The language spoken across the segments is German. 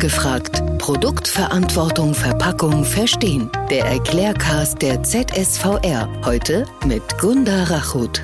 Nachgefragt. Produktverantwortung Verpackung verstehen. Der Erklärcast der ZSVR. Heute mit Gunda Rachut.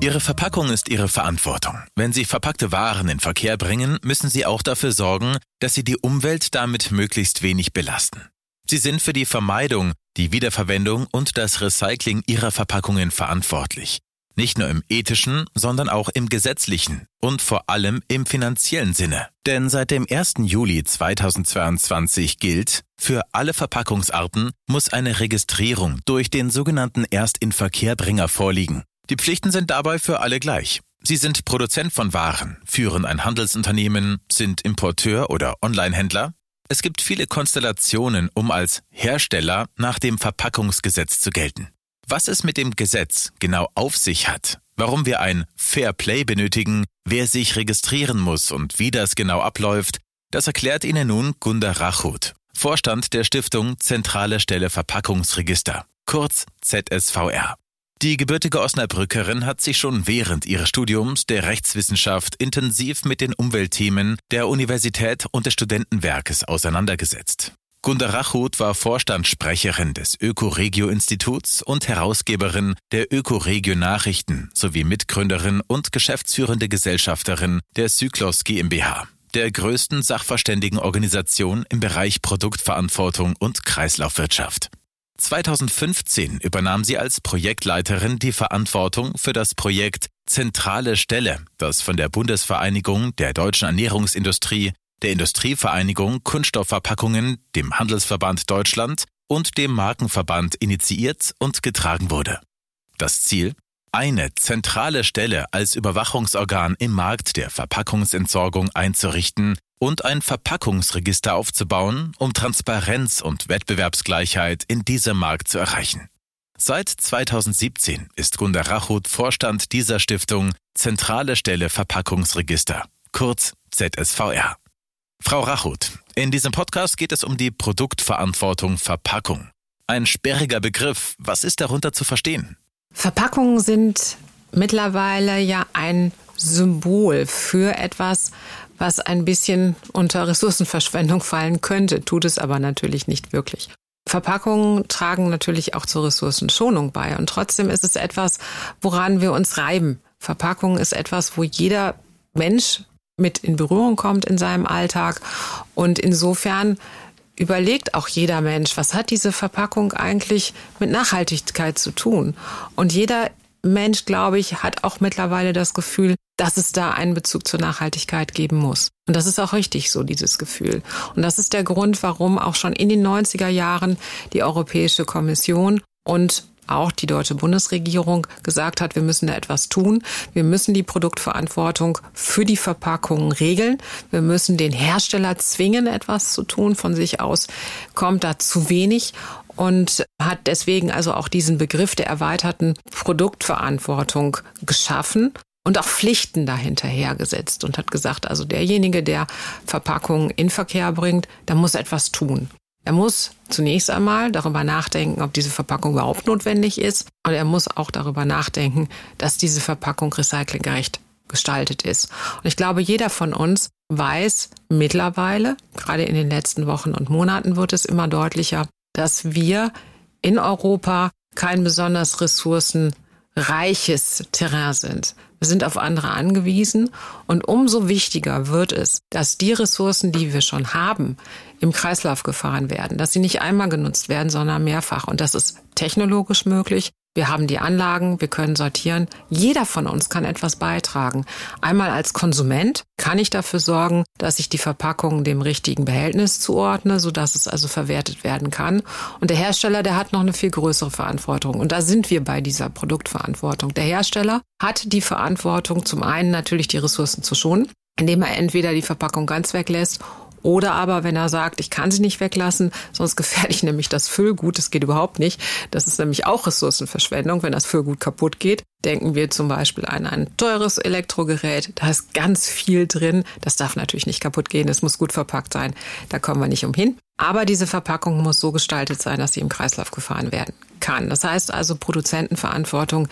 Ihre Verpackung ist Ihre Verantwortung. Wenn Sie verpackte Waren in Verkehr bringen, müssen Sie auch dafür sorgen, dass Sie die Umwelt damit möglichst wenig belasten. Sie sind für die Vermeidung, die Wiederverwendung und das Recycling Ihrer Verpackungen verantwortlich. Nicht nur im ethischen, sondern auch im gesetzlichen und vor allem im finanziellen Sinne. Denn seit dem 1. Juli 2022 gilt, für alle Verpackungsarten muss eine Registrierung durch den sogenannten Erstinverkehrbringer vorliegen. Die Pflichten sind dabei für alle gleich. Sie sind Produzent von Waren, führen ein Handelsunternehmen, sind Importeur oder Onlinehändler. Es gibt viele Konstellationen, um als Hersteller nach dem Verpackungsgesetz zu gelten. Was es mit dem Gesetz genau auf sich hat, warum wir ein Fair Play benötigen, wer sich registrieren muss und wie das genau abläuft, das erklärt Ihnen nun Gunda Rachut, Vorstand der Stiftung Zentrale Stelle Verpackungsregister, kurz ZSVR. Die gebürtige Osnabrückerin hat sich schon während ihres Studiums der Rechtswissenschaft intensiv mit den Umweltthemen der Universität und des Studentenwerkes auseinandergesetzt. Gunda Rachut war Vorstandssprecherin des Ökoregio-Instituts und Herausgeberin der Ökoregio-Nachrichten sowie Mitgründerin und geschäftsführende Gesellschafterin der Cyklos GmbH, der größten Sachverständigenorganisation im Bereich Produktverantwortung und Kreislaufwirtschaft. 2015 übernahm sie als Projektleiterin die Verantwortung für das Projekt Zentrale Stelle, das von der Bundesvereinigung der deutschen Ernährungsindustrie der Industrievereinigung Kunststoffverpackungen, dem Handelsverband Deutschland und dem Markenverband initiiert und getragen wurde. Das Ziel? Eine zentrale Stelle als Überwachungsorgan im Markt der Verpackungsentsorgung einzurichten und ein Verpackungsregister aufzubauen, um Transparenz und Wettbewerbsgleichheit in diesem Markt zu erreichen. Seit 2017 ist Gunda Rachut Vorstand dieser Stiftung Zentrale Stelle Verpackungsregister, kurz ZSVR. Frau Rachut, in diesem Podcast geht es um die Produktverantwortung Verpackung. Ein sperriger Begriff. Was ist darunter zu verstehen? Verpackungen sind mittlerweile ja ein Symbol für etwas, was ein bisschen unter Ressourcenverschwendung fallen könnte, tut es aber natürlich nicht wirklich. Verpackungen tragen natürlich auch zur Ressourcenschonung bei und trotzdem ist es etwas, woran wir uns reiben. Verpackung ist etwas, wo jeder Mensch mit in Berührung kommt in seinem Alltag. Und insofern überlegt auch jeder Mensch, was hat diese Verpackung eigentlich mit Nachhaltigkeit zu tun? Und jeder Mensch, glaube ich, hat auch mittlerweile das Gefühl, dass es da einen Bezug zur Nachhaltigkeit geben muss. Und das ist auch richtig so, dieses Gefühl. Und das ist der Grund, warum auch schon in den 90er Jahren die Europäische Kommission und auch die deutsche Bundesregierung gesagt hat, wir müssen da etwas tun. Wir müssen die Produktverantwortung für die Verpackungen regeln. Wir müssen den Hersteller zwingen, etwas zu tun. Von sich aus kommt da zu wenig und hat deswegen also auch diesen Begriff der erweiterten Produktverantwortung geschaffen und auch Pflichten dahinterher gesetzt und hat gesagt, also derjenige, der Verpackungen in Verkehr bringt, der muss etwas tun. Er muss zunächst einmal darüber nachdenken, ob diese Verpackung überhaupt notwendig ist. Und er muss auch darüber nachdenken, dass diese Verpackung recyclinggerecht gestaltet ist. Und ich glaube, jeder von uns weiß mittlerweile, gerade in den letzten Wochen und Monaten wird es immer deutlicher, dass wir in Europa kein besonders ressourcenreiches Terrain sind. Wir sind auf andere angewiesen und umso wichtiger wird es, dass die Ressourcen, die wir schon haben, im Kreislauf gefahren werden, dass sie nicht einmal genutzt werden, sondern mehrfach. Und das ist technologisch möglich. Wir haben die Anlagen, wir können sortieren. Jeder von uns kann etwas beitragen. Einmal als Konsument kann ich dafür sorgen, dass ich die Verpackung dem richtigen Behältnis zuordne, sodass es also verwertet werden kann. Und der Hersteller, der hat noch eine viel größere Verantwortung. Und da sind wir bei dieser Produktverantwortung. Der Hersteller hat die Verantwortung, zum einen natürlich die Ressourcen zu schonen, indem er entweder die Verpackung ganz weglässt oder aber, wenn er sagt, ich kann sie nicht weglassen, sonst gefährde ich nämlich das Füllgut. Das geht überhaupt nicht. Das ist nämlich auch Ressourcenverschwendung, wenn das Füllgut kaputt geht. Denken wir zum Beispiel an ein teures Elektrogerät. Da ist ganz viel drin. Das darf natürlich nicht kaputt gehen. Es muss gut verpackt sein. Da kommen wir nicht umhin. Aber diese Verpackung muss so gestaltet sein, dass sie im Kreislauf gefahren werden kann. Das heißt also, Produzentenverantwortung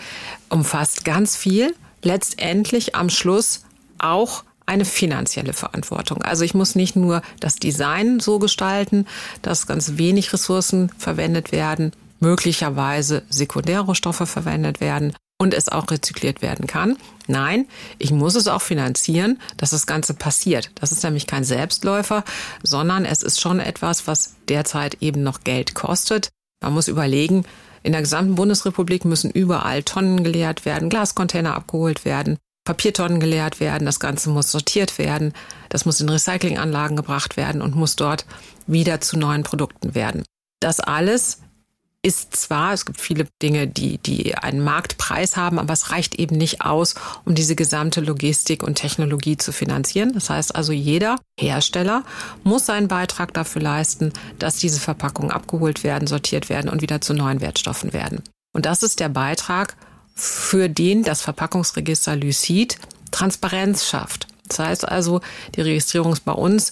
umfasst ganz viel. Letztendlich am Schluss auch eine finanzielle Verantwortung. Also ich muss nicht nur das Design so gestalten, dass ganz wenig Ressourcen verwendet werden, möglicherweise Sekundärrohstoffe verwendet werden und es auch rezykliert werden kann. Nein, ich muss es auch finanzieren, dass das Ganze passiert. Das ist nämlich kein Selbstläufer, sondern es ist schon etwas, was derzeit eben noch Geld kostet. Man muss überlegen, in der gesamten Bundesrepublik müssen überall Tonnen geleert werden, Glascontainer abgeholt werden, Papiertonnen geleert werden, das Ganze muss sortiert werden, das muss in Recyclinganlagen gebracht werden und muss dort wieder zu neuen Produkten werden. Das alles ist zwar, es gibt viele Dinge, die, die einen Marktpreis haben, aber es reicht eben nicht aus, um diese gesamte Logistik und Technologie zu finanzieren. Das heißt also, jeder Hersteller muss seinen Beitrag dafür leisten, dass diese Verpackungen abgeholt werden, sortiert werden und wieder zu neuen Wertstoffen werden. Und das ist der Beitrag, für den das Verpackungsregister Lucid Transparenz schafft. Das heißt also, die Registrierung bei uns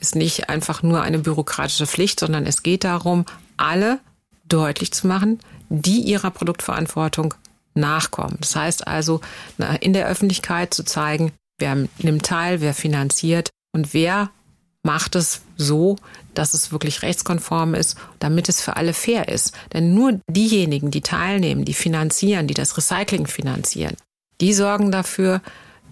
ist nicht einfach nur eine bürokratische Pflicht, sondern es geht darum, alle deutlich zu machen, die ihrer Produktverantwortung nachkommen. Das heißt also, in der Öffentlichkeit zu zeigen, wer nimmt teil, wer finanziert und wer macht es so, dass es wirklich rechtskonform ist, damit es für alle fair ist. Denn nur diejenigen, die teilnehmen, die finanzieren, die das Recycling finanzieren, die sorgen dafür,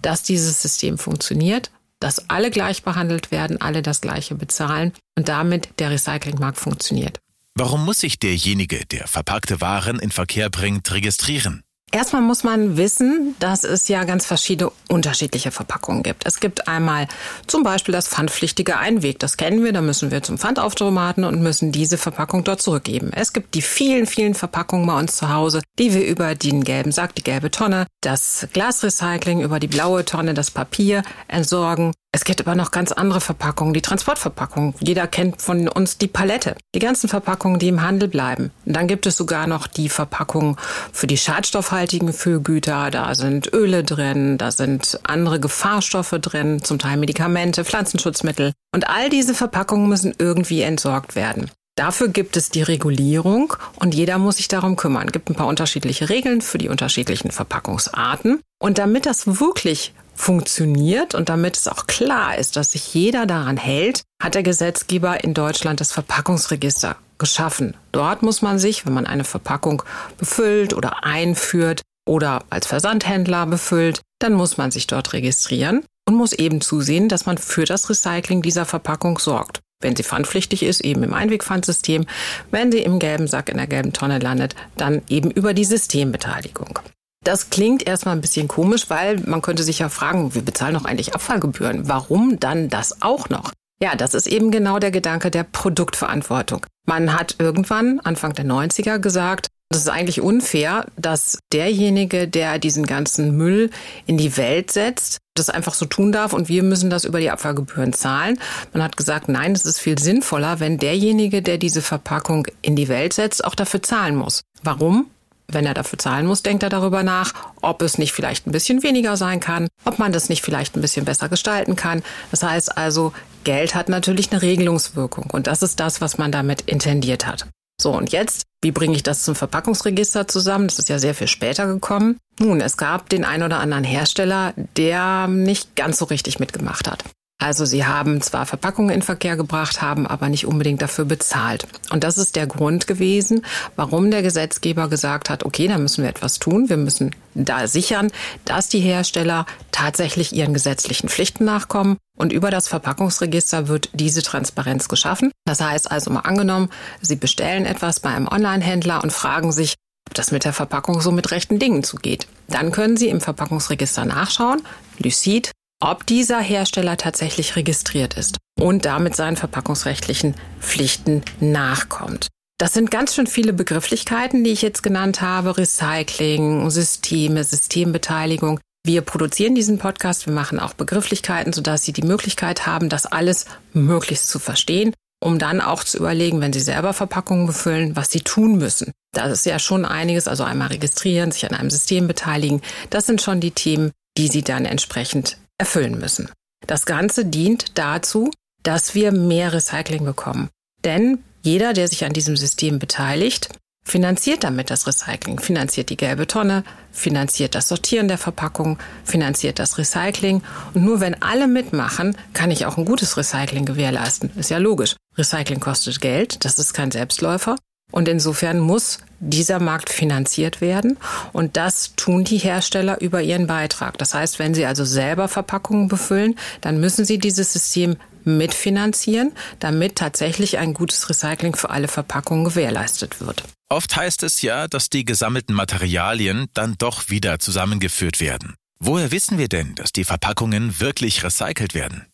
dass dieses System funktioniert, dass alle gleich behandelt werden, alle das Gleiche bezahlen und damit der Recyclingmarkt funktioniert. Warum muss sich derjenige, der verpackte Waren in Verkehr bringt, registrieren? Erstmal muss man wissen, dass es ja ganz verschiedene unterschiedliche Verpackungen gibt. Es gibt einmal zum Beispiel das pfandpflichtige Einweg. Das kennen wir. Da müssen wir zum Pfandautomaten und müssen diese Verpackung dort zurückgeben. Es gibt die vielen, vielen Verpackungen bei uns zu Hause, die wir über den gelben Sack, die gelbe Tonne, das Glasrecycling, über die blaue Tonne, das Papier entsorgen. Es gibt aber noch ganz andere Verpackungen, die Transportverpackungen. Jeder kennt von uns die Palette. Die ganzen Verpackungen, die im Handel bleiben. Und dann gibt es sogar noch die Verpackungen für die schadstoffhaltigen Füllgüter. Da sind Öle drin, da sind andere Gefahrstoffe drin, zum Teil Medikamente, Pflanzenschutzmittel. Und all diese Verpackungen müssen irgendwie entsorgt werden. Dafür gibt es die Regulierung und jeder muss sich darum kümmern. Es gibt ein paar unterschiedliche Regeln für die unterschiedlichen Verpackungsarten. Und damit das wirklich funktioniert und damit es auch klar ist, dass sich jeder daran hält, hat der Gesetzgeber in Deutschland das Verpackungsregister geschaffen. Dort muss man sich, wenn man eine Verpackung befüllt oder einführt oder als Versandhändler befüllt, dann muss man sich dort registrieren und muss eben zusehen, dass man für das Recycling dieser Verpackung sorgt. Wenn sie pfandpflichtig ist, eben im Einwegpfandsystem. Wenn sie im gelben Sack in der gelben Tonne landet, dann eben über die Systembeteiligung. Das klingt erstmal ein bisschen komisch, weil man könnte sich ja fragen, wir bezahlen doch eigentlich Abfallgebühren. Warum dann das auch noch? Ja, das ist eben genau der Gedanke der Produktverantwortung. Man hat irgendwann, Anfang der 90er, gesagt, das ist eigentlich unfair, dass derjenige, der diesen ganzen Müll in die Welt setzt, das einfach so tun darf und wir müssen das über die Abfallgebühren zahlen. Man hat gesagt, nein, es ist viel sinnvoller, wenn derjenige, der diese Verpackung in die Welt setzt, auch dafür zahlen muss. Warum? Wenn er dafür zahlen muss, denkt er darüber nach, ob es nicht vielleicht ein bisschen weniger sein kann, ob man das nicht vielleicht ein bisschen besser gestalten kann. Das heißt also, Geld hat natürlich eine Regelungswirkung und das ist das, was man damit intendiert hat. So, und jetzt, wie bringe ich das zum Verpackungsregister zusammen? Das ist ja sehr viel später gekommen. Nun, es gab den ein oder anderen Hersteller, der nicht ganz so richtig mitgemacht hat. Also sie haben zwar Verpackungen in Verkehr gebracht, haben aber nicht unbedingt dafür bezahlt. Und das ist der Grund gewesen, warum der Gesetzgeber gesagt hat, okay, da müssen wir etwas tun. Wir müssen da sichern, dass die Hersteller tatsächlich ihren gesetzlichen Pflichten nachkommen. Und über das Verpackungsregister wird diese Transparenz geschaffen. Das heißt also mal angenommen, Sie bestellen etwas bei einem Online-Händler und fragen sich, ob das mit der Verpackung so mit rechten Dingen zugeht. Dann können Sie im Verpackungsregister nachschauen. Lucid ob dieser Hersteller tatsächlich registriert ist und damit seinen verpackungsrechtlichen Pflichten nachkommt. Das sind ganz schön viele Begrifflichkeiten, die ich jetzt genannt habe. Recycling, Systeme, Systembeteiligung. Wir produzieren diesen Podcast, wir machen auch Begrifflichkeiten, sodass Sie die Möglichkeit haben, das alles möglichst zu verstehen, um dann auch zu überlegen, wenn Sie selber Verpackungen befüllen, was Sie tun müssen. Das ist ja schon einiges, also einmal registrieren, sich an einem System beteiligen. Das sind schon die Themen, die Sie dann entsprechend erfüllen müssen. Das Ganze dient dazu, dass wir mehr Recycling bekommen. Denn jeder, der sich an diesem System beteiligt, finanziert damit das Recycling, finanziert die gelbe Tonne, finanziert das Sortieren der Verpackung, finanziert das Recycling. Und nur wenn alle mitmachen, kann ich auch ein gutes Recycling gewährleisten. Ist ja logisch. Recycling kostet Geld, das ist kein Selbstläufer. Und insofern muss dieser Markt finanziert werden. Und das tun die Hersteller über ihren Beitrag. Das heißt, wenn sie also selber Verpackungen befüllen, dann müssen sie dieses System mitfinanzieren, damit tatsächlich ein gutes Recycling für alle Verpackungen gewährleistet wird. Oft heißt es ja, dass die gesammelten Materialien dann doch wieder zusammengeführt werden. Woher wissen wir denn, dass die Verpackungen wirklich recycelt werden?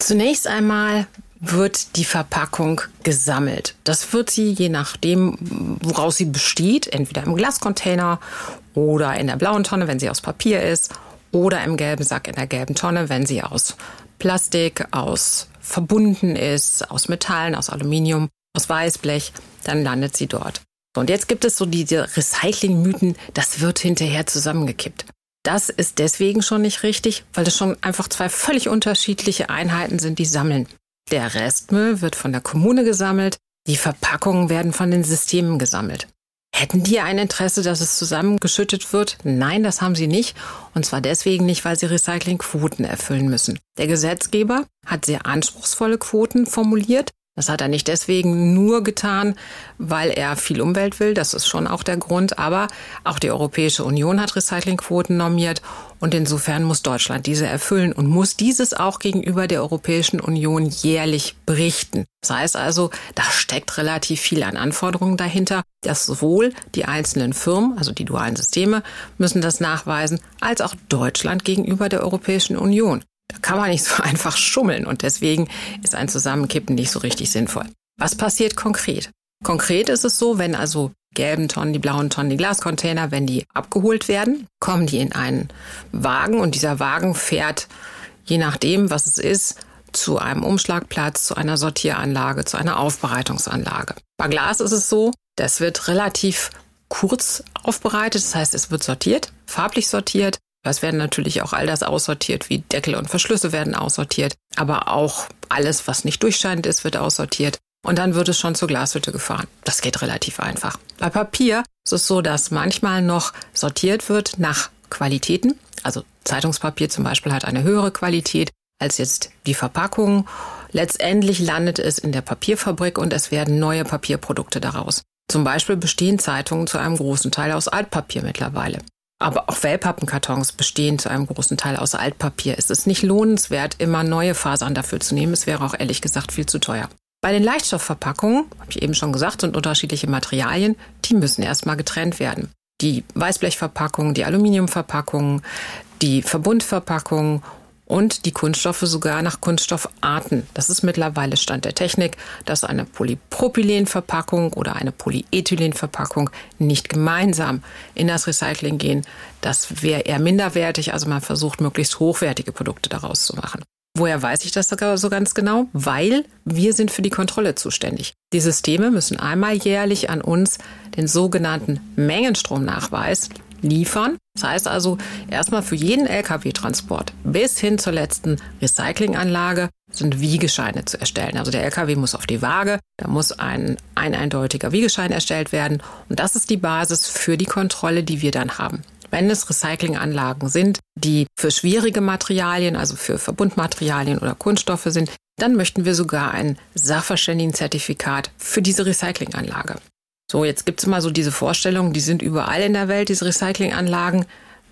Zunächst einmal wird die Verpackung gesammelt. Das wird sie je nachdem, woraus sie besteht, entweder im Glascontainer oder in der blauen Tonne, wenn sie aus Papier ist, oder im gelben Sack in der gelben Tonne, wenn sie aus Plastik, aus verbunden ist, aus Metallen, aus Aluminium, aus Weißblech, dann landet sie dort. Und jetzt gibt es so diese Recycling-Mythen, das wird hinterher zusammengekippt. Das ist deswegen schon nicht richtig, weil es schon einfach zwei völlig unterschiedliche Einheiten sind, die sammeln. Der Restmüll wird von der Kommune gesammelt, die Verpackungen werden von den Systemen gesammelt. Hätten die ein Interesse, dass es zusammengeschüttet wird? Nein, das haben sie nicht. Und zwar deswegen nicht, weil sie Recyclingquoten erfüllen müssen. Der Gesetzgeber hat sehr anspruchsvolle Quoten formuliert. Das hat er nicht deswegen nur getan, weil er viel Umwelt will. Das ist schon auch der Grund. Aber auch die Europäische Union hat Recyclingquoten normiert. Und insofern muss Deutschland diese erfüllen und muss dieses auch gegenüber der Europäischen Union jährlich berichten. Das heißt also, da steckt relativ viel an Anforderungen dahinter, dass sowohl die einzelnen Firmen, also die dualen Systeme, müssen das nachweisen, als auch Deutschland gegenüber der Europäischen Union. Da kann man nicht so einfach schummeln und deswegen ist ein Zusammenkippen nicht so richtig sinnvoll. Was passiert konkret? Konkret ist es so, wenn also gelben Tonnen, die blauen Tonnen, die Glascontainer, wenn die abgeholt werden, kommen die in einen Wagen und dieser Wagen fährt, je nachdem, was es ist, zu einem Umschlagplatz, zu einer Sortieranlage, zu einer Aufbereitungsanlage. Bei Glas ist es so, das wird relativ kurz aufbereitet, das heißt, es wird sortiert, farblich sortiert, es werden natürlich auch all das aussortiert, wie Deckel und Verschlüsse werden aussortiert, aber auch alles, was nicht durchscheinend ist, wird aussortiert. Und dann wird es schon zur Glashütte gefahren. Das geht relativ einfach. Bei Papier ist es so, dass manchmal noch sortiert wird nach Qualitäten. Also Zeitungspapier zum Beispiel hat eine höhere Qualität als jetzt die Verpackung. Letztendlich landet es in der Papierfabrik und es werden neue Papierprodukte daraus. Zum Beispiel bestehen Zeitungen zu einem großen Teil aus Altpapier mittlerweile. Aber auch Wellpappenkartons bestehen zu einem großen Teil aus Altpapier. Es ist nicht lohnenswert, immer neue Fasern dafür zu nehmen. Es wäre auch ehrlich gesagt viel zu teuer. Bei den Leichtstoffverpackungen, habe ich eben schon gesagt, sind unterschiedliche Materialien, die müssen erstmal getrennt werden. Die Weißblechverpackungen, die Aluminiumverpackungen, die Verbundverpackungen und die Kunststoffe sogar nach Kunststoffarten. Das ist mittlerweile Stand der Technik, dass eine Polypropylenverpackung oder eine Polyethylenverpackung nicht gemeinsam in das Recycling gehen. Das wäre eher minderwertig, also man versucht möglichst hochwertige Produkte daraus zu machen. Woher weiß ich das sogar so ganz genau? Weil wir sind für die Kontrolle zuständig. Die Systeme müssen einmal jährlich an uns den sogenannten Mengenstromnachweis liefern. Das heißt also erstmal für jeden Lkw-Transport bis hin zur letzten Recyclinganlage sind Wiegescheine zu erstellen. Also der Lkw muss auf die Waage, da muss ein, ein eindeutiger Wiegeschein erstellt werden und das ist die Basis für die Kontrolle, die wir dann haben. Wenn es Recyclinganlagen sind, die für schwierige Materialien, also für Verbundmaterialien oder Kunststoffe sind, dann möchten wir sogar ein Sachverständigenzertifikat für diese Recyclinganlage. So, jetzt gibt es mal so diese Vorstellung, die sind überall in der Welt, diese Recyclinganlagen.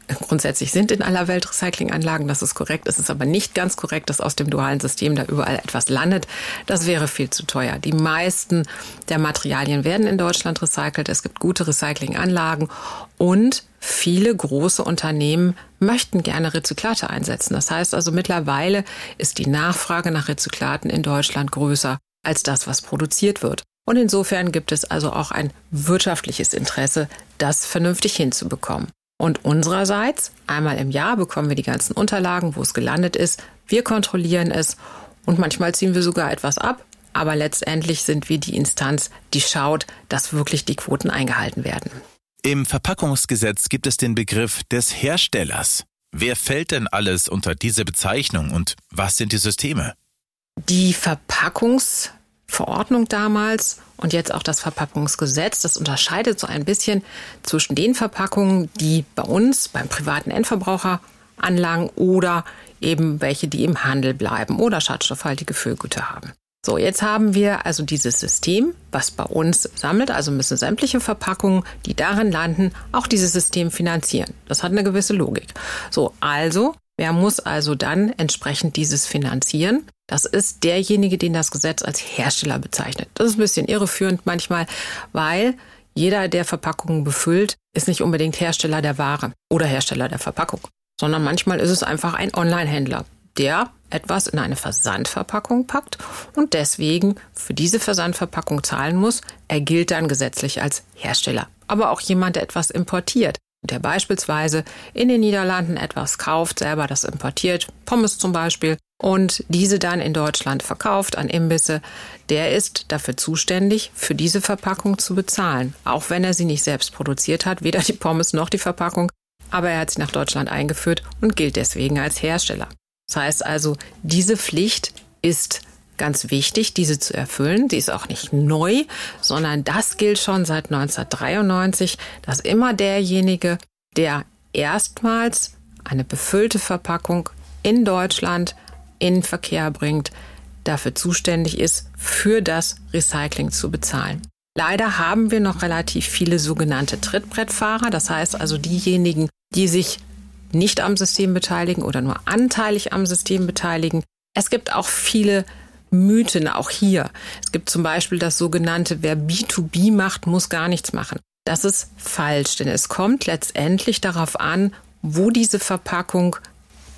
Grundsätzlich sind in aller Welt Recyclinganlagen, das ist korrekt. Es ist aber nicht ganz korrekt, dass aus dem dualen System da überall etwas landet. Das wäre viel zu teuer. Die meisten der Materialien werden in Deutschland recycelt. Es gibt gute Recyclinganlagen und viele große Unternehmen möchten gerne Rezyklate einsetzen. Das heißt also mittlerweile ist die Nachfrage nach Rezyklaten in Deutschland größer als das, was produziert wird. Und insofern gibt es also auch ein wirtschaftliches Interesse, das vernünftig hinzubekommen. Und unsererseits, einmal im Jahr bekommen wir die ganzen Unterlagen, wo es gelandet ist. Wir kontrollieren es und manchmal ziehen wir sogar etwas ab. Aber letztendlich sind wir die Instanz, die schaut, dass wirklich die Quoten eingehalten werden. Im Verpackungsgesetz gibt es den Begriff des Herstellers. Wer fällt denn alles unter diese Bezeichnung und was sind die Systeme? Die Verpackungs Verordnung damals und jetzt auch das Verpackungsgesetz, das unterscheidet so ein bisschen zwischen den Verpackungen, die bei uns beim privaten Endverbraucher anlangen oder eben welche, die im Handel bleiben oder schadstoffhaltige Füllgüter haben. So, jetzt haben wir also dieses System, was bei uns sammelt, also müssen sämtliche Verpackungen, die darin landen, auch dieses System finanzieren. Das hat eine gewisse Logik. So, also, wer muss also dann entsprechend dieses finanzieren? Das ist derjenige, den das Gesetz als Hersteller bezeichnet. Das ist ein bisschen irreführend manchmal, weil jeder, der Verpackungen befüllt, ist nicht unbedingt Hersteller der Ware oder Hersteller der Verpackung, sondern manchmal ist es einfach ein Online-Händler, der etwas in eine Versandverpackung packt und deswegen für diese Versandverpackung zahlen muss, er gilt dann gesetzlich als Hersteller. Aber auch jemand, der etwas importiert, der beispielsweise in den Niederlanden etwas kauft, selber das importiert, Pommes zum Beispiel, und diese dann in Deutschland verkauft an Imbisse, der ist dafür zuständig, für diese Verpackung zu bezahlen. Auch wenn er sie nicht selbst produziert hat, weder die Pommes noch die Verpackung, aber er hat sie nach Deutschland eingeführt und gilt deswegen als Hersteller. Das heißt also, diese Pflicht ist ganz wichtig, diese zu erfüllen. Sie ist auch nicht neu, sondern das gilt schon seit 1993, dass immer derjenige, der erstmals eine befüllte Verpackung in Deutschland in Verkehr bringt, dafür zuständig ist, für das Recycling zu bezahlen. Leider haben wir noch relativ viele sogenannte Trittbrettfahrer, das heißt also diejenigen, die sich nicht am System beteiligen oder nur anteilig am System beteiligen. Es gibt auch viele Mythen auch hier. Es gibt zum Beispiel das sogenannte, wer B2B macht, muss gar nichts machen. Das ist falsch, denn es kommt letztendlich darauf an, wo diese Verpackung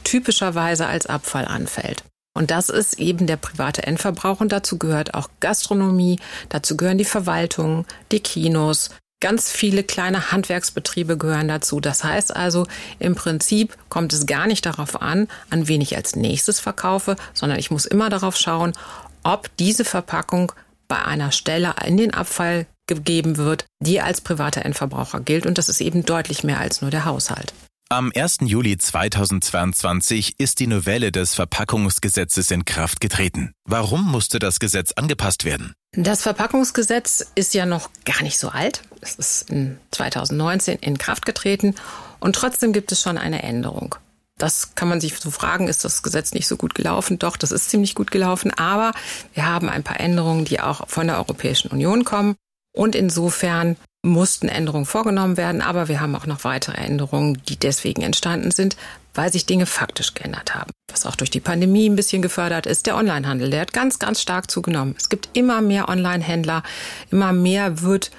typischerweise als Abfall anfällt. Und das ist eben der private Endverbrauch und dazu gehört auch Gastronomie, dazu gehören die Verwaltungen, die Kinos, Ganz viele kleine Handwerksbetriebe gehören dazu. Das heißt also, im Prinzip kommt es gar nicht darauf an, an wen ich als nächstes verkaufe, sondern ich muss immer darauf schauen, ob diese Verpackung bei einer Stelle in den Abfall gegeben wird, die als privater Endverbraucher gilt. Und das ist eben deutlich mehr als nur der Haushalt. Am 1. Juli 2022 ist die Novelle des Verpackungsgesetzes in Kraft getreten. Warum musste das Gesetz angepasst werden? Das Verpackungsgesetz ist ja noch gar nicht so alt. Es ist in 2019 in Kraft getreten und trotzdem gibt es schon eine Änderung. Das kann man sich so fragen, ist das Gesetz nicht so gut gelaufen? Doch, das ist ziemlich gut gelaufen, aber wir haben ein paar Änderungen, die auch von der Europäischen Union kommen. Und insofern mussten Änderungen vorgenommen werden, aber wir haben auch noch weitere Änderungen, die deswegen entstanden sind, weil sich Dinge faktisch geändert haben. Was auch durch die Pandemie ein bisschen gefördert ist, der Onlinehandel, der hat ganz, ganz stark zugenommen. Es gibt immer mehr Onlinehändler, immer mehr wird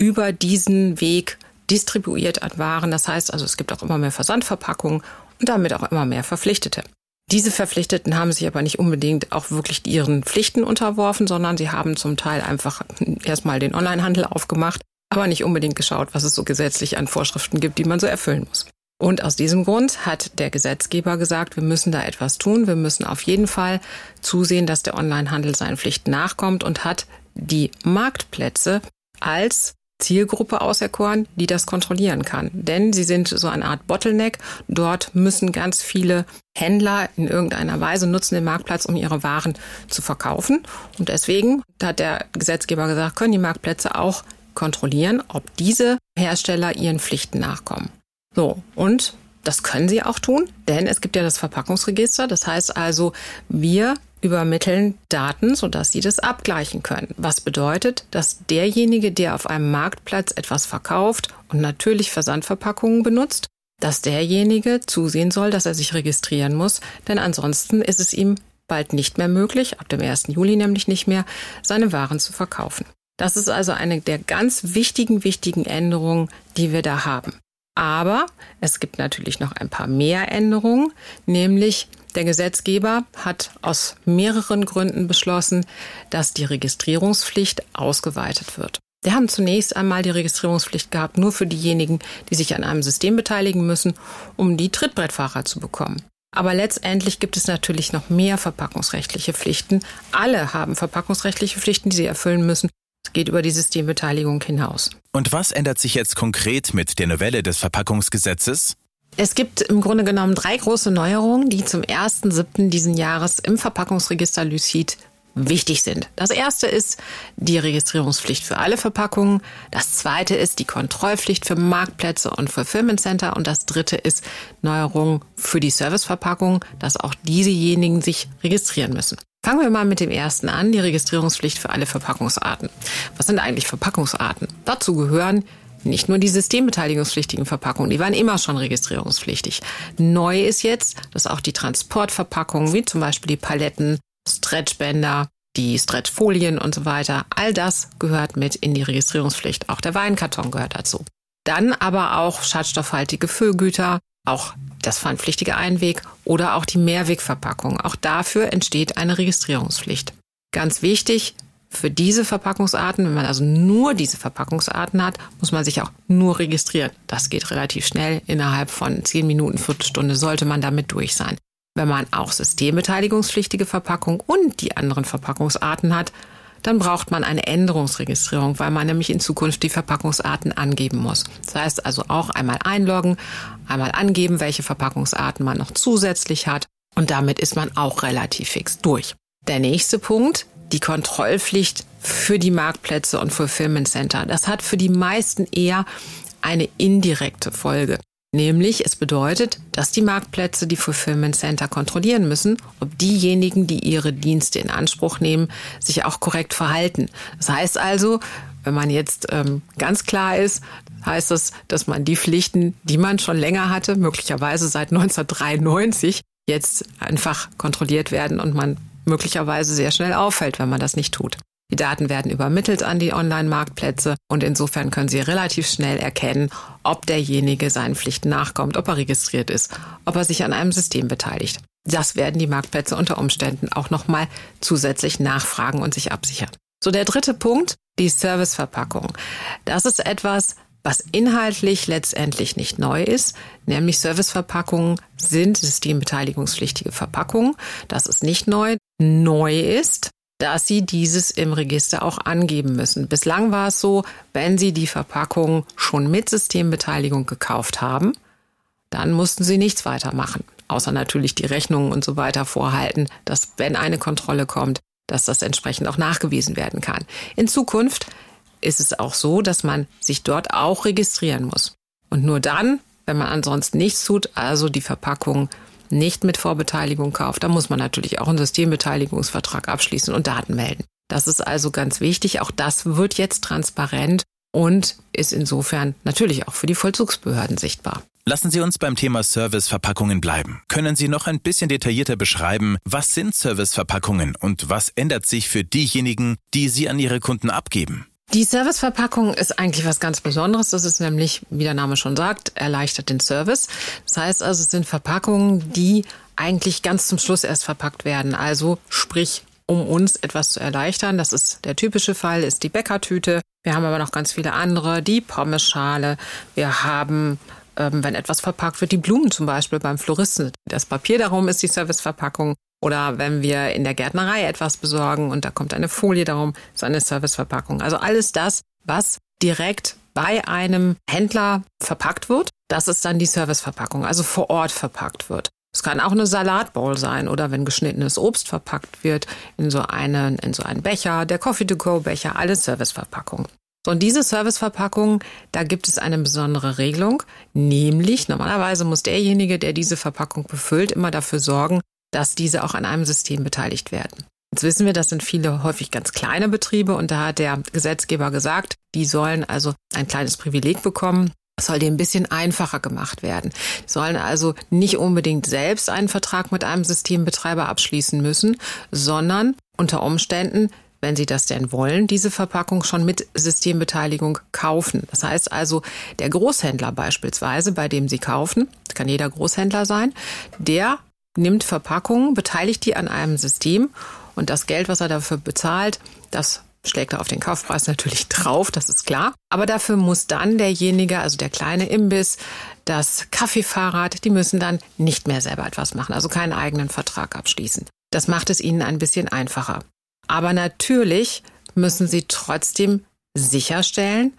über diesen Weg distribuiert an Waren. Das heißt also, es gibt auch immer mehr Versandverpackungen und damit auch immer mehr Verpflichtete. Diese Verpflichteten haben sich aber nicht unbedingt auch wirklich ihren Pflichten unterworfen, sondern sie haben zum Teil einfach erstmal den Onlinehandel aufgemacht aber nicht unbedingt geschaut, was es so gesetzlich an Vorschriften gibt, die man so erfüllen muss. Und aus diesem Grund hat der Gesetzgeber gesagt, wir müssen da etwas tun. Wir müssen auf jeden Fall zusehen, dass der Onlinehandel seinen Pflichten nachkommt und hat die Marktplätze als Zielgruppe auserkoren, die das kontrollieren kann. Denn sie sind so eine Art Bottleneck. Dort müssen ganz viele Händler in irgendeiner Weise nutzen den Marktplatz, um ihre Waren zu verkaufen. Und deswegen hat der Gesetzgeber gesagt, können die Marktplätze auch kontrollieren, ob diese Hersteller ihren Pflichten nachkommen. So, und das können sie auch tun, denn es gibt ja das Verpackungsregister. Das heißt also, wir übermitteln Daten, sodass sie das abgleichen können. Was bedeutet, dass derjenige, der auf einem Marktplatz etwas verkauft und natürlich Versandverpackungen benutzt, dass derjenige zusehen soll, dass er sich registrieren muss, denn ansonsten ist es ihm bald nicht mehr möglich, ab dem 1. Juli nämlich nicht mehr, seine Waren zu verkaufen. Das ist also eine der ganz wichtigen, wichtigen Änderungen, die wir da haben. Aber es gibt natürlich noch ein paar mehr Änderungen, nämlich der Gesetzgeber hat aus mehreren Gründen beschlossen, dass die Registrierungspflicht ausgeweitet wird. Wir haben zunächst einmal die Registrierungspflicht gehabt, nur für diejenigen, die sich an einem System beteiligen müssen, um die Trittbrettfahrer zu bekommen. Aber letztendlich gibt es natürlich noch mehr verpackungsrechtliche Pflichten. Alle haben verpackungsrechtliche Pflichten, die sie erfüllen müssen. Es geht über die Systembeteiligung hinaus. Und was ändert sich jetzt konkret mit der Novelle des Verpackungsgesetzes? Es gibt im Grunde genommen drei große Neuerungen, die zum 1.7. diesen Jahres im Verpackungsregister Lucid wichtig sind. Das erste ist die Registrierungspflicht für alle Verpackungen. Das zweite ist die Kontrollpflicht für Marktplätze und Fulfillment Center. Und das dritte ist Neuerung für die Serviceverpackung, dass auch diesejenigen sich registrieren müssen. Fangen wir mal mit dem ersten an, die Registrierungspflicht für alle Verpackungsarten. Was sind eigentlich Verpackungsarten? Dazu gehören nicht nur die systembeteiligungspflichtigen Verpackungen, die waren immer schon registrierungspflichtig. Neu ist jetzt, dass auch die Transportverpackungen, wie zum Beispiel die Paletten, Stretchbänder, die Stretchfolien und so weiter, all das gehört mit in die Registrierungspflicht. Auch der Weinkarton gehört dazu. Dann aber auch schadstoffhaltige Füllgüter, auch das pfandpflichtige Einweg oder auch die Mehrwegverpackung. Auch dafür entsteht eine Registrierungspflicht. Ganz wichtig, für diese Verpackungsarten, wenn man also nur diese Verpackungsarten hat, muss man sich auch nur registrieren. Das geht relativ schnell. Innerhalb von zehn Minuten, Viertelstunde sollte man damit durch sein. Wenn man auch systembeteiligungspflichtige Verpackung und die anderen Verpackungsarten hat, dann braucht man eine Änderungsregistrierung, weil man nämlich in Zukunft die Verpackungsarten angeben muss. Das heißt also auch einmal einloggen, einmal angeben, welche Verpackungsarten man noch zusätzlich hat und damit ist man auch relativ fix durch. Der nächste Punkt, die Kontrollpflicht für die Marktplätze und Fulfillment Center. Das hat für die meisten eher eine indirekte Folge. Nämlich, es bedeutet, dass die Marktplätze die Fulfillment Center kontrollieren müssen, ob diejenigen, die ihre Dienste in Anspruch nehmen, sich auch korrekt verhalten. Das heißt also, wenn man jetzt ähm, ganz klar ist, heißt das, dass man die Pflichten, die man schon länger hatte, möglicherweise seit 1993, jetzt einfach kontrolliert werden und man möglicherweise sehr schnell auffällt, wenn man das nicht tut. Die Daten werden übermittelt an die Online-Marktplätze und insofern können Sie relativ schnell erkennen, ob derjenige seinen Pflichten nachkommt, ob er registriert ist, ob er sich an einem System beteiligt. Das werden die Marktplätze unter Umständen auch nochmal zusätzlich nachfragen und sich absichern. So, der dritte Punkt, die Serviceverpackung. Das ist etwas, was inhaltlich letztendlich nicht neu ist, nämlich Serviceverpackungen sind systembeteiligungspflichtige Verpackungen. Das ist nicht neu. Neu ist, dass Sie dieses im Register auch angeben müssen. Bislang war es so, wenn Sie die Verpackung schon mit Systembeteiligung gekauft haben, dann mussten Sie nichts weitermachen, außer natürlich die Rechnungen und so weiter vorhalten, dass wenn eine Kontrolle kommt, dass das entsprechend auch nachgewiesen werden kann. In Zukunft ist es auch so, dass man sich dort auch registrieren muss. Und nur dann, wenn man ansonsten nichts tut, also die Verpackung nicht mit Vorbeteiligung kauft, dann muss man natürlich auch einen Systembeteiligungsvertrag abschließen und Daten melden. Das ist also ganz wichtig. Auch das wird jetzt transparent und ist insofern natürlich auch für die Vollzugsbehörden sichtbar. Lassen Sie uns beim Thema Serviceverpackungen bleiben. Können Sie noch ein bisschen detaillierter beschreiben, was sind Serviceverpackungen und was ändert sich für diejenigen, die sie an Ihre Kunden abgeben? Die Serviceverpackung ist eigentlich was ganz Besonderes. Das ist nämlich, wie der Name schon sagt, erleichtert den Service. Das heißt also, es sind Verpackungen, die eigentlich ganz zum Schluss erst verpackt werden. Also sprich, um uns etwas zu erleichtern. Das ist der typische Fall, ist die Bäckertüte. Wir haben aber noch ganz viele andere, die Pommesschale. Wir haben ähm, wenn etwas verpackt wird, die Blumen zum Beispiel beim Floristen. Das Papier darum ist die Serviceverpackung. Oder wenn wir in der Gärtnerei etwas besorgen und da kommt eine Folie darum, ist eine Serviceverpackung. Also alles das, was direkt bei einem Händler verpackt wird, das ist dann die Serviceverpackung, also vor Ort verpackt wird. Es kann auch eine Salatbowl sein oder wenn geschnittenes Obst verpackt wird in so einen, in so einen Becher, der Coffee-to-go-Becher, alles Serviceverpackung. So, und diese Serviceverpackung, da gibt es eine besondere Regelung, nämlich normalerweise muss derjenige, der diese Verpackung befüllt, immer dafür sorgen, dass diese auch an einem System beteiligt werden. Jetzt wissen wir, das sind viele häufig ganz kleine Betriebe und da hat der Gesetzgeber gesagt, die sollen also ein kleines Privileg bekommen. Es soll denen ein bisschen einfacher gemacht werden. Die sollen also nicht unbedingt selbst einen Vertrag mit einem Systembetreiber abschließen müssen, sondern unter Umständen wenn Sie das denn wollen, diese Verpackung schon mit Systembeteiligung kaufen. Das heißt also, der Großhändler beispielsweise, bei dem Sie kaufen, kann jeder Großhändler sein, der nimmt Verpackungen, beteiligt die an einem System und das Geld, was er dafür bezahlt, das schlägt er auf den Kaufpreis natürlich drauf, das ist klar. Aber dafür muss dann derjenige, also der kleine Imbiss, das Kaffeefahrrad, die müssen dann nicht mehr selber etwas machen, also keinen eigenen Vertrag abschließen. Das macht es ihnen ein bisschen einfacher. Aber natürlich müssen sie trotzdem sicherstellen,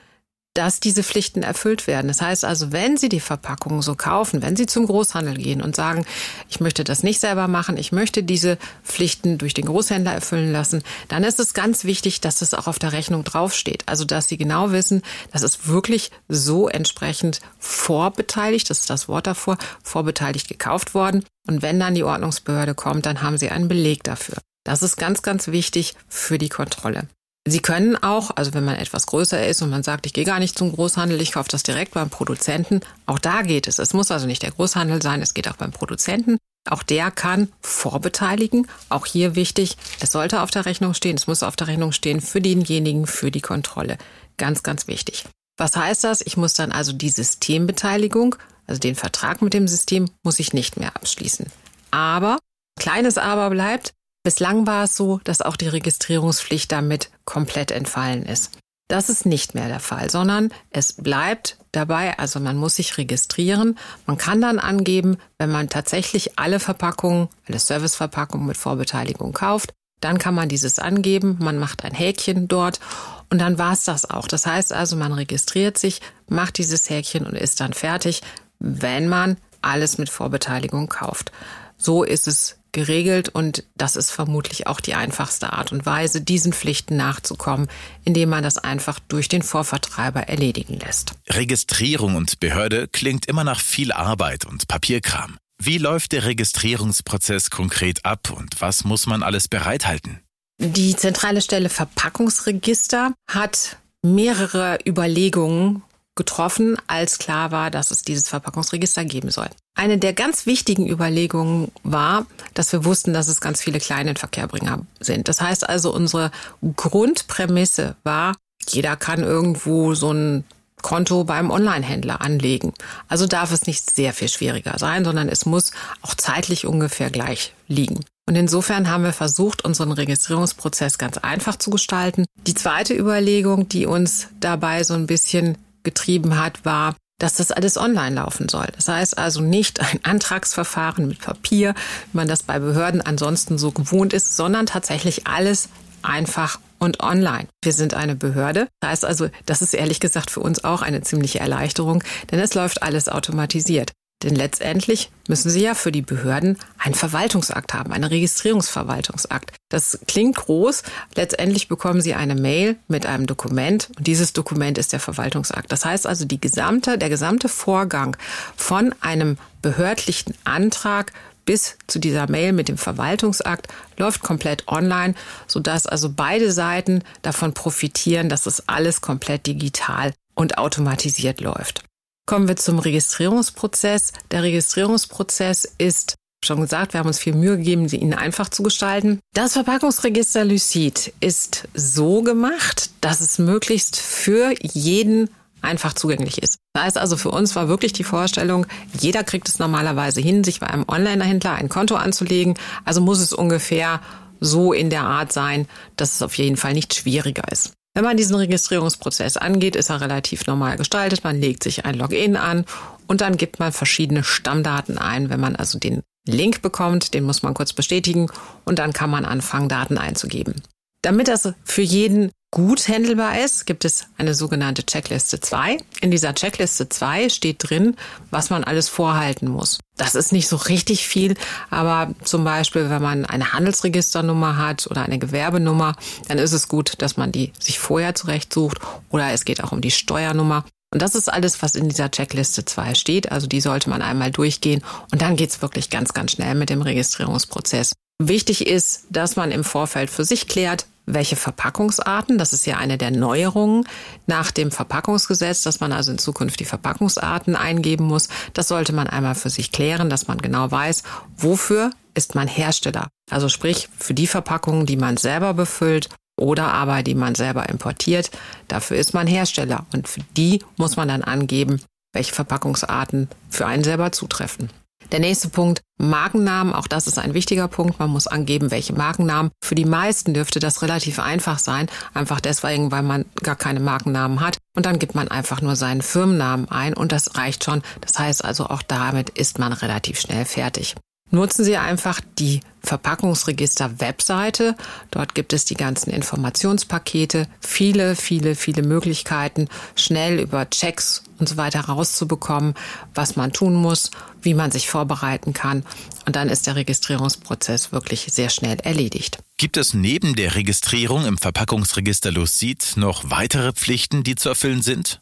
dass diese Pflichten erfüllt werden. Das heißt also, wenn Sie die Verpackungen so kaufen, wenn Sie zum Großhandel gehen und sagen, ich möchte das nicht selber machen, ich möchte diese Pflichten durch den Großhändler erfüllen lassen, dann ist es ganz wichtig, dass es auch auf der Rechnung draufsteht. Also, dass Sie genau wissen, das ist wirklich so entsprechend vorbeteiligt, das ist das Wort davor, vorbeteiligt gekauft worden. Und wenn dann die Ordnungsbehörde kommt, dann haben Sie einen Beleg dafür. Das ist ganz, ganz wichtig für die Kontrolle. Sie können auch, also wenn man etwas größer ist und man sagt, ich gehe gar nicht zum Großhandel, ich kaufe das direkt beim Produzenten, auch da geht es. Es muss also nicht der Großhandel sein, es geht auch beim Produzenten. Auch der kann vorbeteiligen. Auch hier wichtig, es sollte auf der Rechnung stehen, es muss auf der Rechnung stehen für denjenigen, für die Kontrolle. Ganz, ganz wichtig. Was heißt das? Ich muss dann also die Systembeteiligung, also den Vertrag mit dem System, muss ich nicht mehr abschließen. Aber, kleines Aber bleibt, Bislang war es so, dass auch die Registrierungspflicht damit komplett entfallen ist. Das ist nicht mehr der Fall, sondern es bleibt dabei, also man muss sich registrieren. Man kann dann angeben, wenn man tatsächlich alle Verpackungen, alle Serviceverpackungen mit Vorbeteiligung kauft, dann kann man dieses angeben, man macht ein Häkchen dort und dann war es das auch. Das heißt also, man registriert sich, macht dieses Häkchen und ist dann fertig, wenn man alles mit Vorbeteiligung kauft. So ist es geregelt und das ist vermutlich auch die einfachste Art und Weise, diesen Pflichten nachzukommen, indem man das einfach durch den Vorvertreiber erledigen lässt. Registrierung und Behörde klingt immer nach viel Arbeit und Papierkram. Wie läuft der Registrierungsprozess konkret ab und was muss man alles bereithalten? Die zentrale Stelle Verpackungsregister hat mehrere Überlegungen getroffen, als klar war, dass es dieses Verpackungsregister geben soll. Eine der ganz wichtigen Überlegungen war, dass wir wussten, dass es ganz viele kleine Verkehrbringer sind. Das heißt also, unsere Grundprämisse war, jeder kann irgendwo so ein Konto beim Onlinehändler anlegen. Also darf es nicht sehr viel schwieriger sein, sondern es muss auch zeitlich ungefähr gleich liegen. Und insofern haben wir versucht, unseren Registrierungsprozess ganz einfach zu gestalten. Die zweite Überlegung, die uns dabei so ein bisschen getrieben hat, war, dass das alles online laufen soll. Das heißt also nicht ein Antragsverfahren mit Papier, wie man das bei Behörden ansonsten so gewohnt ist, sondern tatsächlich alles einfach und online. Wir sind eine Behörde. Das heißt also, das ist ehrlich gesagt für uns auch eine ziemliche Erleichterung, denn es läuft alles automatisiert. Denn letztendlich müssen Sie ja für die Behörden einen Verwaltungsakt haben, einen Registrierungsverwaltungsakt. Das klingt groß. Letztendlich bekommen Sie eine Mail mit einem Dokument und dieses Dokument ist der Verwaltungsakt. Das heißt also, die gesamte, der gesamte Vorgang von einem behördlichen Antrag bis zu dieser Mail mit dem Verwaltungsakt läuft komplett online, sodass also beide Seiten davon profitieren, dass es alles komplett digital und automatisiert läuft. Kommen wir zum Registrierungsprozess. Der Registrierungsprozess ist schon gesagt, wir haben uns viel Mühe gegeben, ihn einfach zu gestalten. Das Verpackungsregister Lucid ist so gemacht, dass es möglichst für jeden einfach zugänglich ist. Das heißt also, für uns war wirklich die Vorstellung, jeder kriegt es normalerweise hin, sich bei einem Online-Händler ein Konto anzulegen. Also muss es ungefähr so in der Art sein, dass es auf jeden Fall nicht schwieriger ist. Wenn man diesen Registrierungsprozess angeht, ist er relativ normal gestaltet. Man legt sich ein Login an und dann gibt man verschiedene Stammdaten ein. Wenn man also den Link bekommt, den muss man kurz bestätigen und dann kann man anfangen, Daten einzugeben. Damit das für jeden gut handelbar ist, gibt es eine sogenannte Checkliste 2. In dieser Checkliste 2 steht drin, was man alles vorhalten muss. Das ist nicht so richtig viel, aber zum Beispiel, wenn man eine Handelsregisternummer hat oder eine Gewerbenummer, dann ist es gut, dass man die sich vorher zurechtsucht oder es geht auch um die Steuernummer. Und das ist alles, was in dieser Checkliste 2 steht. Also die sollte man einmal durchgehen und dann geht's wirklich ganz, ganz schnell mit dem Registrierungsprozess. Wichtig ist, dass man im Vorfeld für sich klärt, welche Verpackungsarten, das ist ja eine der Neuerungen nach dem Verpackungsgesetz, dass man also in Zukunft die Verpackungsarten eingeben muss. Das sollte man einmal für sich klären, dass man genau weiß, wofür ist man Hersteller. Also sprich für die Verpackungen, die man selber befüllt oder aber die man selber importiert. Dafür ist man Hersteller und für die muss man dann angeben, welche Verpackungsarten für einen selber zutreffen. Der nächste Punkt, Markennamen. Auch das ist ein wichtiger Punkt. Man muss angeben, welche Markennamen. Für die meisten dürfte das relativ einfach sein. Einfach deswegen, weil man gar keine Markennamen hat. Und dann gibt man einfach nur seinen Firmennamen ein und das reicht schon. Das heißt also, auch damit ist man relativ schnell fertig. nutzen Sie einfach die Verpackungsregister-Webseite. Dort gibt es die ganzen Informationspakete, viele, viele, viele Möglichkeiten, schnell über Checks und so weiter rauszubekommen, was man tun muss, wie man sich vorbereiten kann. Und dann ist der Registrierungsprozess wirklich sehr schnell erledigt. Gibt es neben der Registrierung im Verpackungsregister Lucid noch weitere Pflichten, die zu erfüllen sind?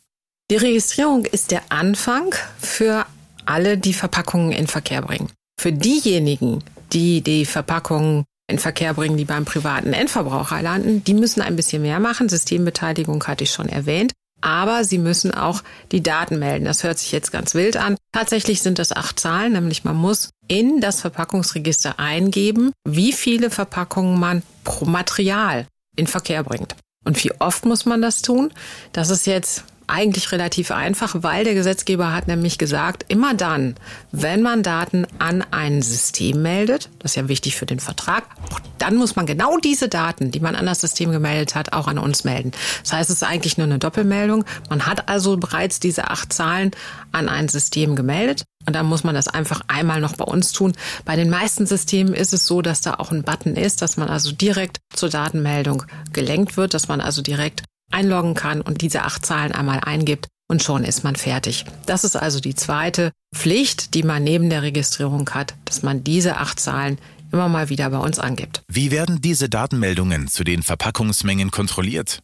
Die Registrierung ist der Anfang für alle, die Verpackungen in Verkehr bringen. Für diejenigen, die die Verpackungen in Verkehr bringen, die beim privaten Endverbraucher landen, die müssen ein bisschen mehr machen. Systembeteiligung hatte ich schon erwähnt. Aber sie müssen auch die Daten melden. Das hört sich jetzt ganz wild an. Tatsächlich sind das acht Zahlen, nämlich man muss in das Verpackungsregister eingeben, wie viele Verpackungen man pro Material in Verkehr bringt. Und wie oft muss man das tun? Das ist jetzt eigentlich relativ einfach, weil der Gesetzgeber hat nämlich gesagt, immer dann, wenn man Daten an ein System meldet, das ist ja wichtig für den Vertrag, dann muss man genau diese Daten, die man an das System gemeldet hat, auch an uns melden. Das heißt, es ist eigentlich nur eine Doppelmeldung. Man hat also bereits diese acht Zahlen an ein System gemeldet. Und dann muss man das einfach einmal noch bei uns tun. Bei den meisten Systemen ist es so, dass da auch ein Button ist, dass man also direkt zur Datenmeldung gelenkt wird, dass man also direkt einloggen kann und diese acht Zahlen einmal eingibt und schon ist man fertig. Das ist also die zweite Pflicht, die man neben der Registrierung hat, dass man diese acht Zahlen immer mal wieder bei uns angibt. Wie werden diese Datenmeldungen zu den Verpackungsmengen kontrolliert?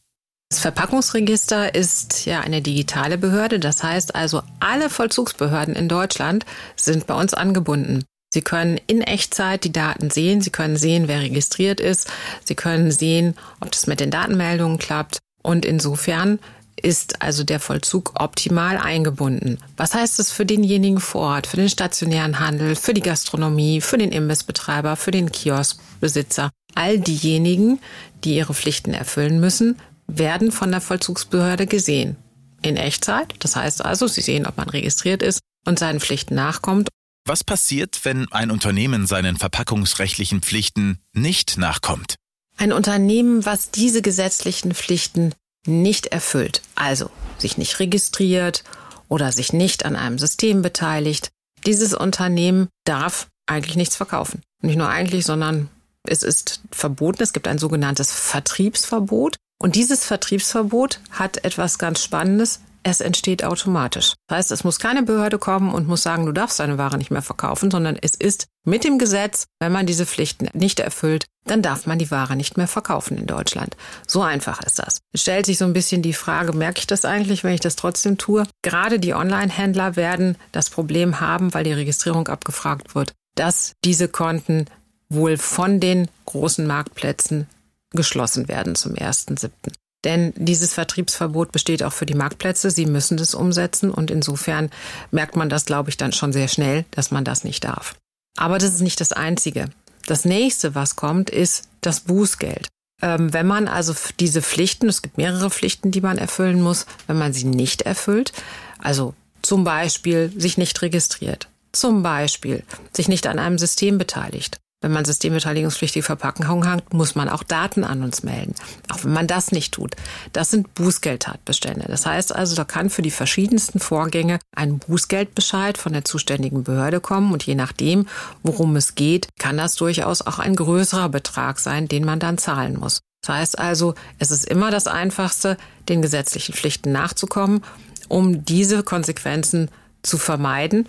Das Verpackungsregister ist ja eine digitale Behörde, das heißt also alle Vollzugsbehörden in Deutschland sind bei uns angebunden. Sie können in Echtzeit die Daten sehen, Sie können sehen, wer registriert ist, Sie können sehen, ob das mit den Datenmeldungen klappt, und insofern ist also der Vollzug optimal eingebunden. Was heißt es für denjenigen vor Ort, für den stationären Handel, für die Gastronomie, für den Imbissbetreiber, für den Kioskbesitzer? All diejenigen, die ihre Pflichten erfüllen müssen, werden von der Vollzugsbehörde gesehen. In Echtzeit. Das heißt also, sie sehen, ob man registriert ist und seinen Pflichten nachkommt. Was passiert, wenn ein Unternehmen seinen verpackungsrechtlichen Pflichten nicht nachkommt? Ein Unternehmen, was diese gesetzlichen Pflichten nicht erfüllt, also sich nicht registriert oder sich nicht an einem System beteiligt, dieses Unternehmen darf eigentlich nichts verkaufen. Nicht nur eigentlich, sondern es ist verboten. Es gibt ein sogenanntes Vertriebsverbot. Und dieses Vertriebsverbot hat etwas ganz Spannendes es entsteht automatisch. Das heißt, es muss keine Behörde kommen und muss sagen, du darfst deine Ware nicht mehr verkaufen, sondern es ist mit dem Gesetz, wenn man diese Pflichten nicht erfüllt, dann darf man die Ware nicht mehr verkaufen in Deutschland. So einfach ist das. Es stellt sich so ein bisschen die Frage, merke ich das eigentlich, wenn ich das trotzdem tue? Gerade die Online-Händler werden das Problem haben, weil die Registrierung abgefragt wird, dass diese Konten wohl von den großen Marktplätzen geschlossen werden zum 1.7. Denn dieses Vertriebsverbot besteht auch für die Marktplätze. Sie müssen das umsetzen und insofern merkt man das, glaube ich, dann schon sehr schnell, dass man das nicht darf. Aber das ist nicht das Einzige. Das nächste, was kommt, ist das Bußgeld. Ähm, wenn man also diese Pflichten, es gibt mehrere Pflichten, die man erfüllen muss, wenn man sie nicht erfüllt, also zum Beispiel sich nicht registriert, zum Beispiel sich nicht an einem System beteiligt, wenn man systembeteiligungspflichtige Verpackung hat, muss man auch Daten an uns melden. Auch wenn man das nicht tut. Das sind Bußgeldtatbestände. Das heißt also, da kann für die verschiedensten Vorgänge ein Bußgeldbescheid von der zuständigen Behörde kommen und je nachdem, worum es geht, kann das durchaus auch ein größerer Betrag sein, den man dann zahlen muss. Das heißt also, es ist immer das Einfachste, den gesetzlichen Pflichten nachzukommen, um diese Konsequenzen zu vermeiden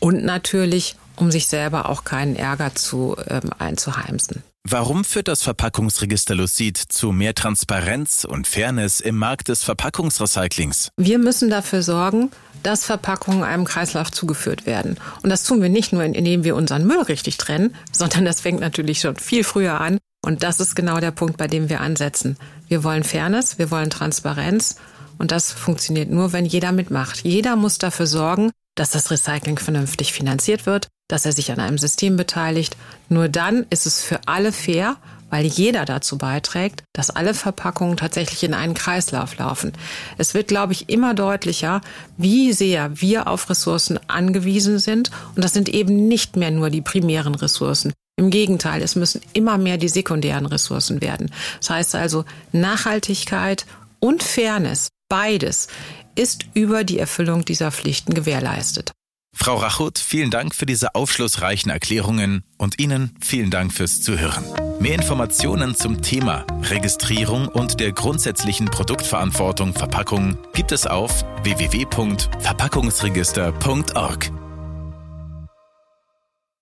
und natürlich um sich selber auch keinen Ärger zu ähm, einzuheimsen. Warum führt das Verpackungsregister Lucid zu mehr Transparenz und Fairness im Markt des Verpackungsrecyclings? Wir müssen dafür sorgen, dass Verpackungen einem Kreislauf zugeführt werden. Und das tun wir nicht nur, indem wir unseren Müll richtig trennen, sondern das fängt natürlich schon viel früher an. Und das ist genau der Punkt, bei dem wir ansetzen. Wir wollen Fairness, wir wollen Transparenz. Und das funktioniert nur, wenn jeder mitmacht. Jeder muss dafür sorgen, dass das Recycling vernünftig finanziert wird, dass er sich an einem System beteiligt. Nur dann ist es für alle fair, weil jeder dazu beiträgt, dass alle Verpackungen tatsächlich in einen Kreislauf laufen. Es wird, glaube ich, immer deutlicher, wie sehr wir auf Ressourcen angewiesen sind. Und das sind eben nicht mehr nur die primären Ressourcen. Im Gegenteil, es müssen immer mehr die sekundären Ressourcen werden. Das heißt also Nachhaltigkeit und Fairness, beides, ist über die Erfüllung dieser Pflichten gewährleistet. Frau Rachut, vielen Dank für diese aufschlussreichen Erklärungen und Ihnen vielen Dank fürs Zuhören. Mehr Informationen zum Thema Registrierung und der grundsätzlichen Produktverantwortung Verpackung gibt es auf www.verpackungsregister.org.